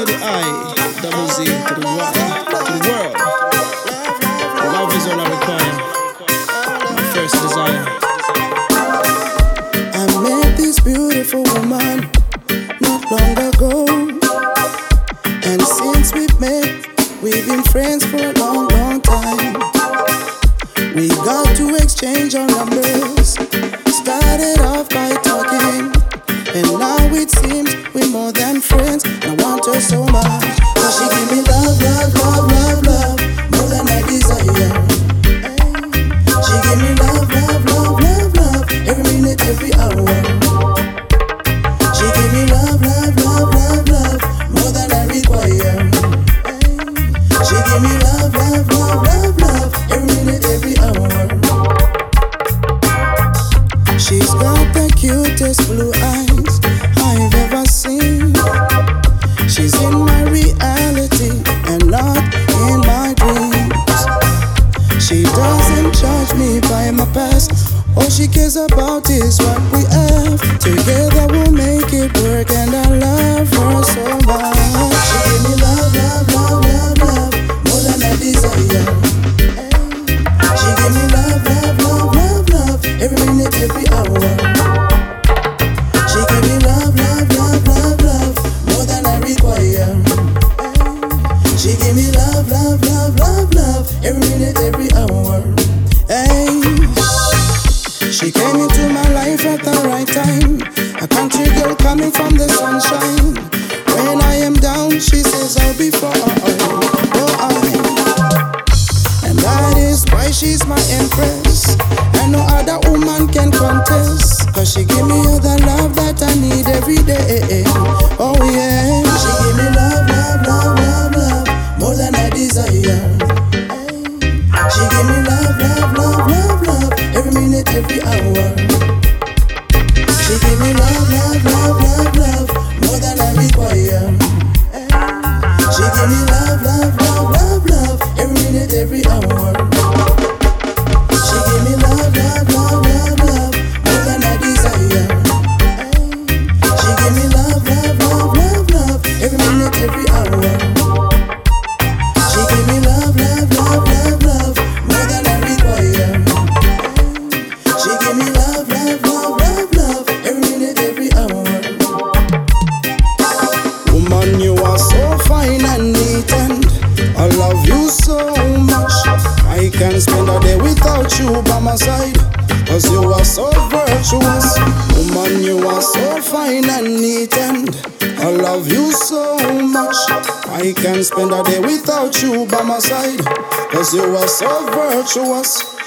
to the I, double Z to the Y, to the world. Love is all I require. My first desire. I met this beautiful woman not long ago, and since we've met, we've been friends for a long, long time. We got to exchange our numbers. Judge me by my past. All she cares about is what we have. Together we'll make it work, and I love her so much. She give me love, love, love, love, love, more than I desire. She give me love, love, love, love, love, every minute, every hour. She give me love, love, love, love, love, more than I require. She give me love, love, love, love, love, every minute, every hour. She came into my life at the right time. A country girl coming from the sunshine. When I am down, she says I'll be fine. Oh, I. And that is why she's my empress. And no other woman can contest. Cause she give me all the love that I need every day. Oh yeah. She give me love, Every hour. I love you love, love, love every minute, every hour. Woman you are so fine and neat and I love you so much. I can spend a day without you by my side. Cause you are so virtuous.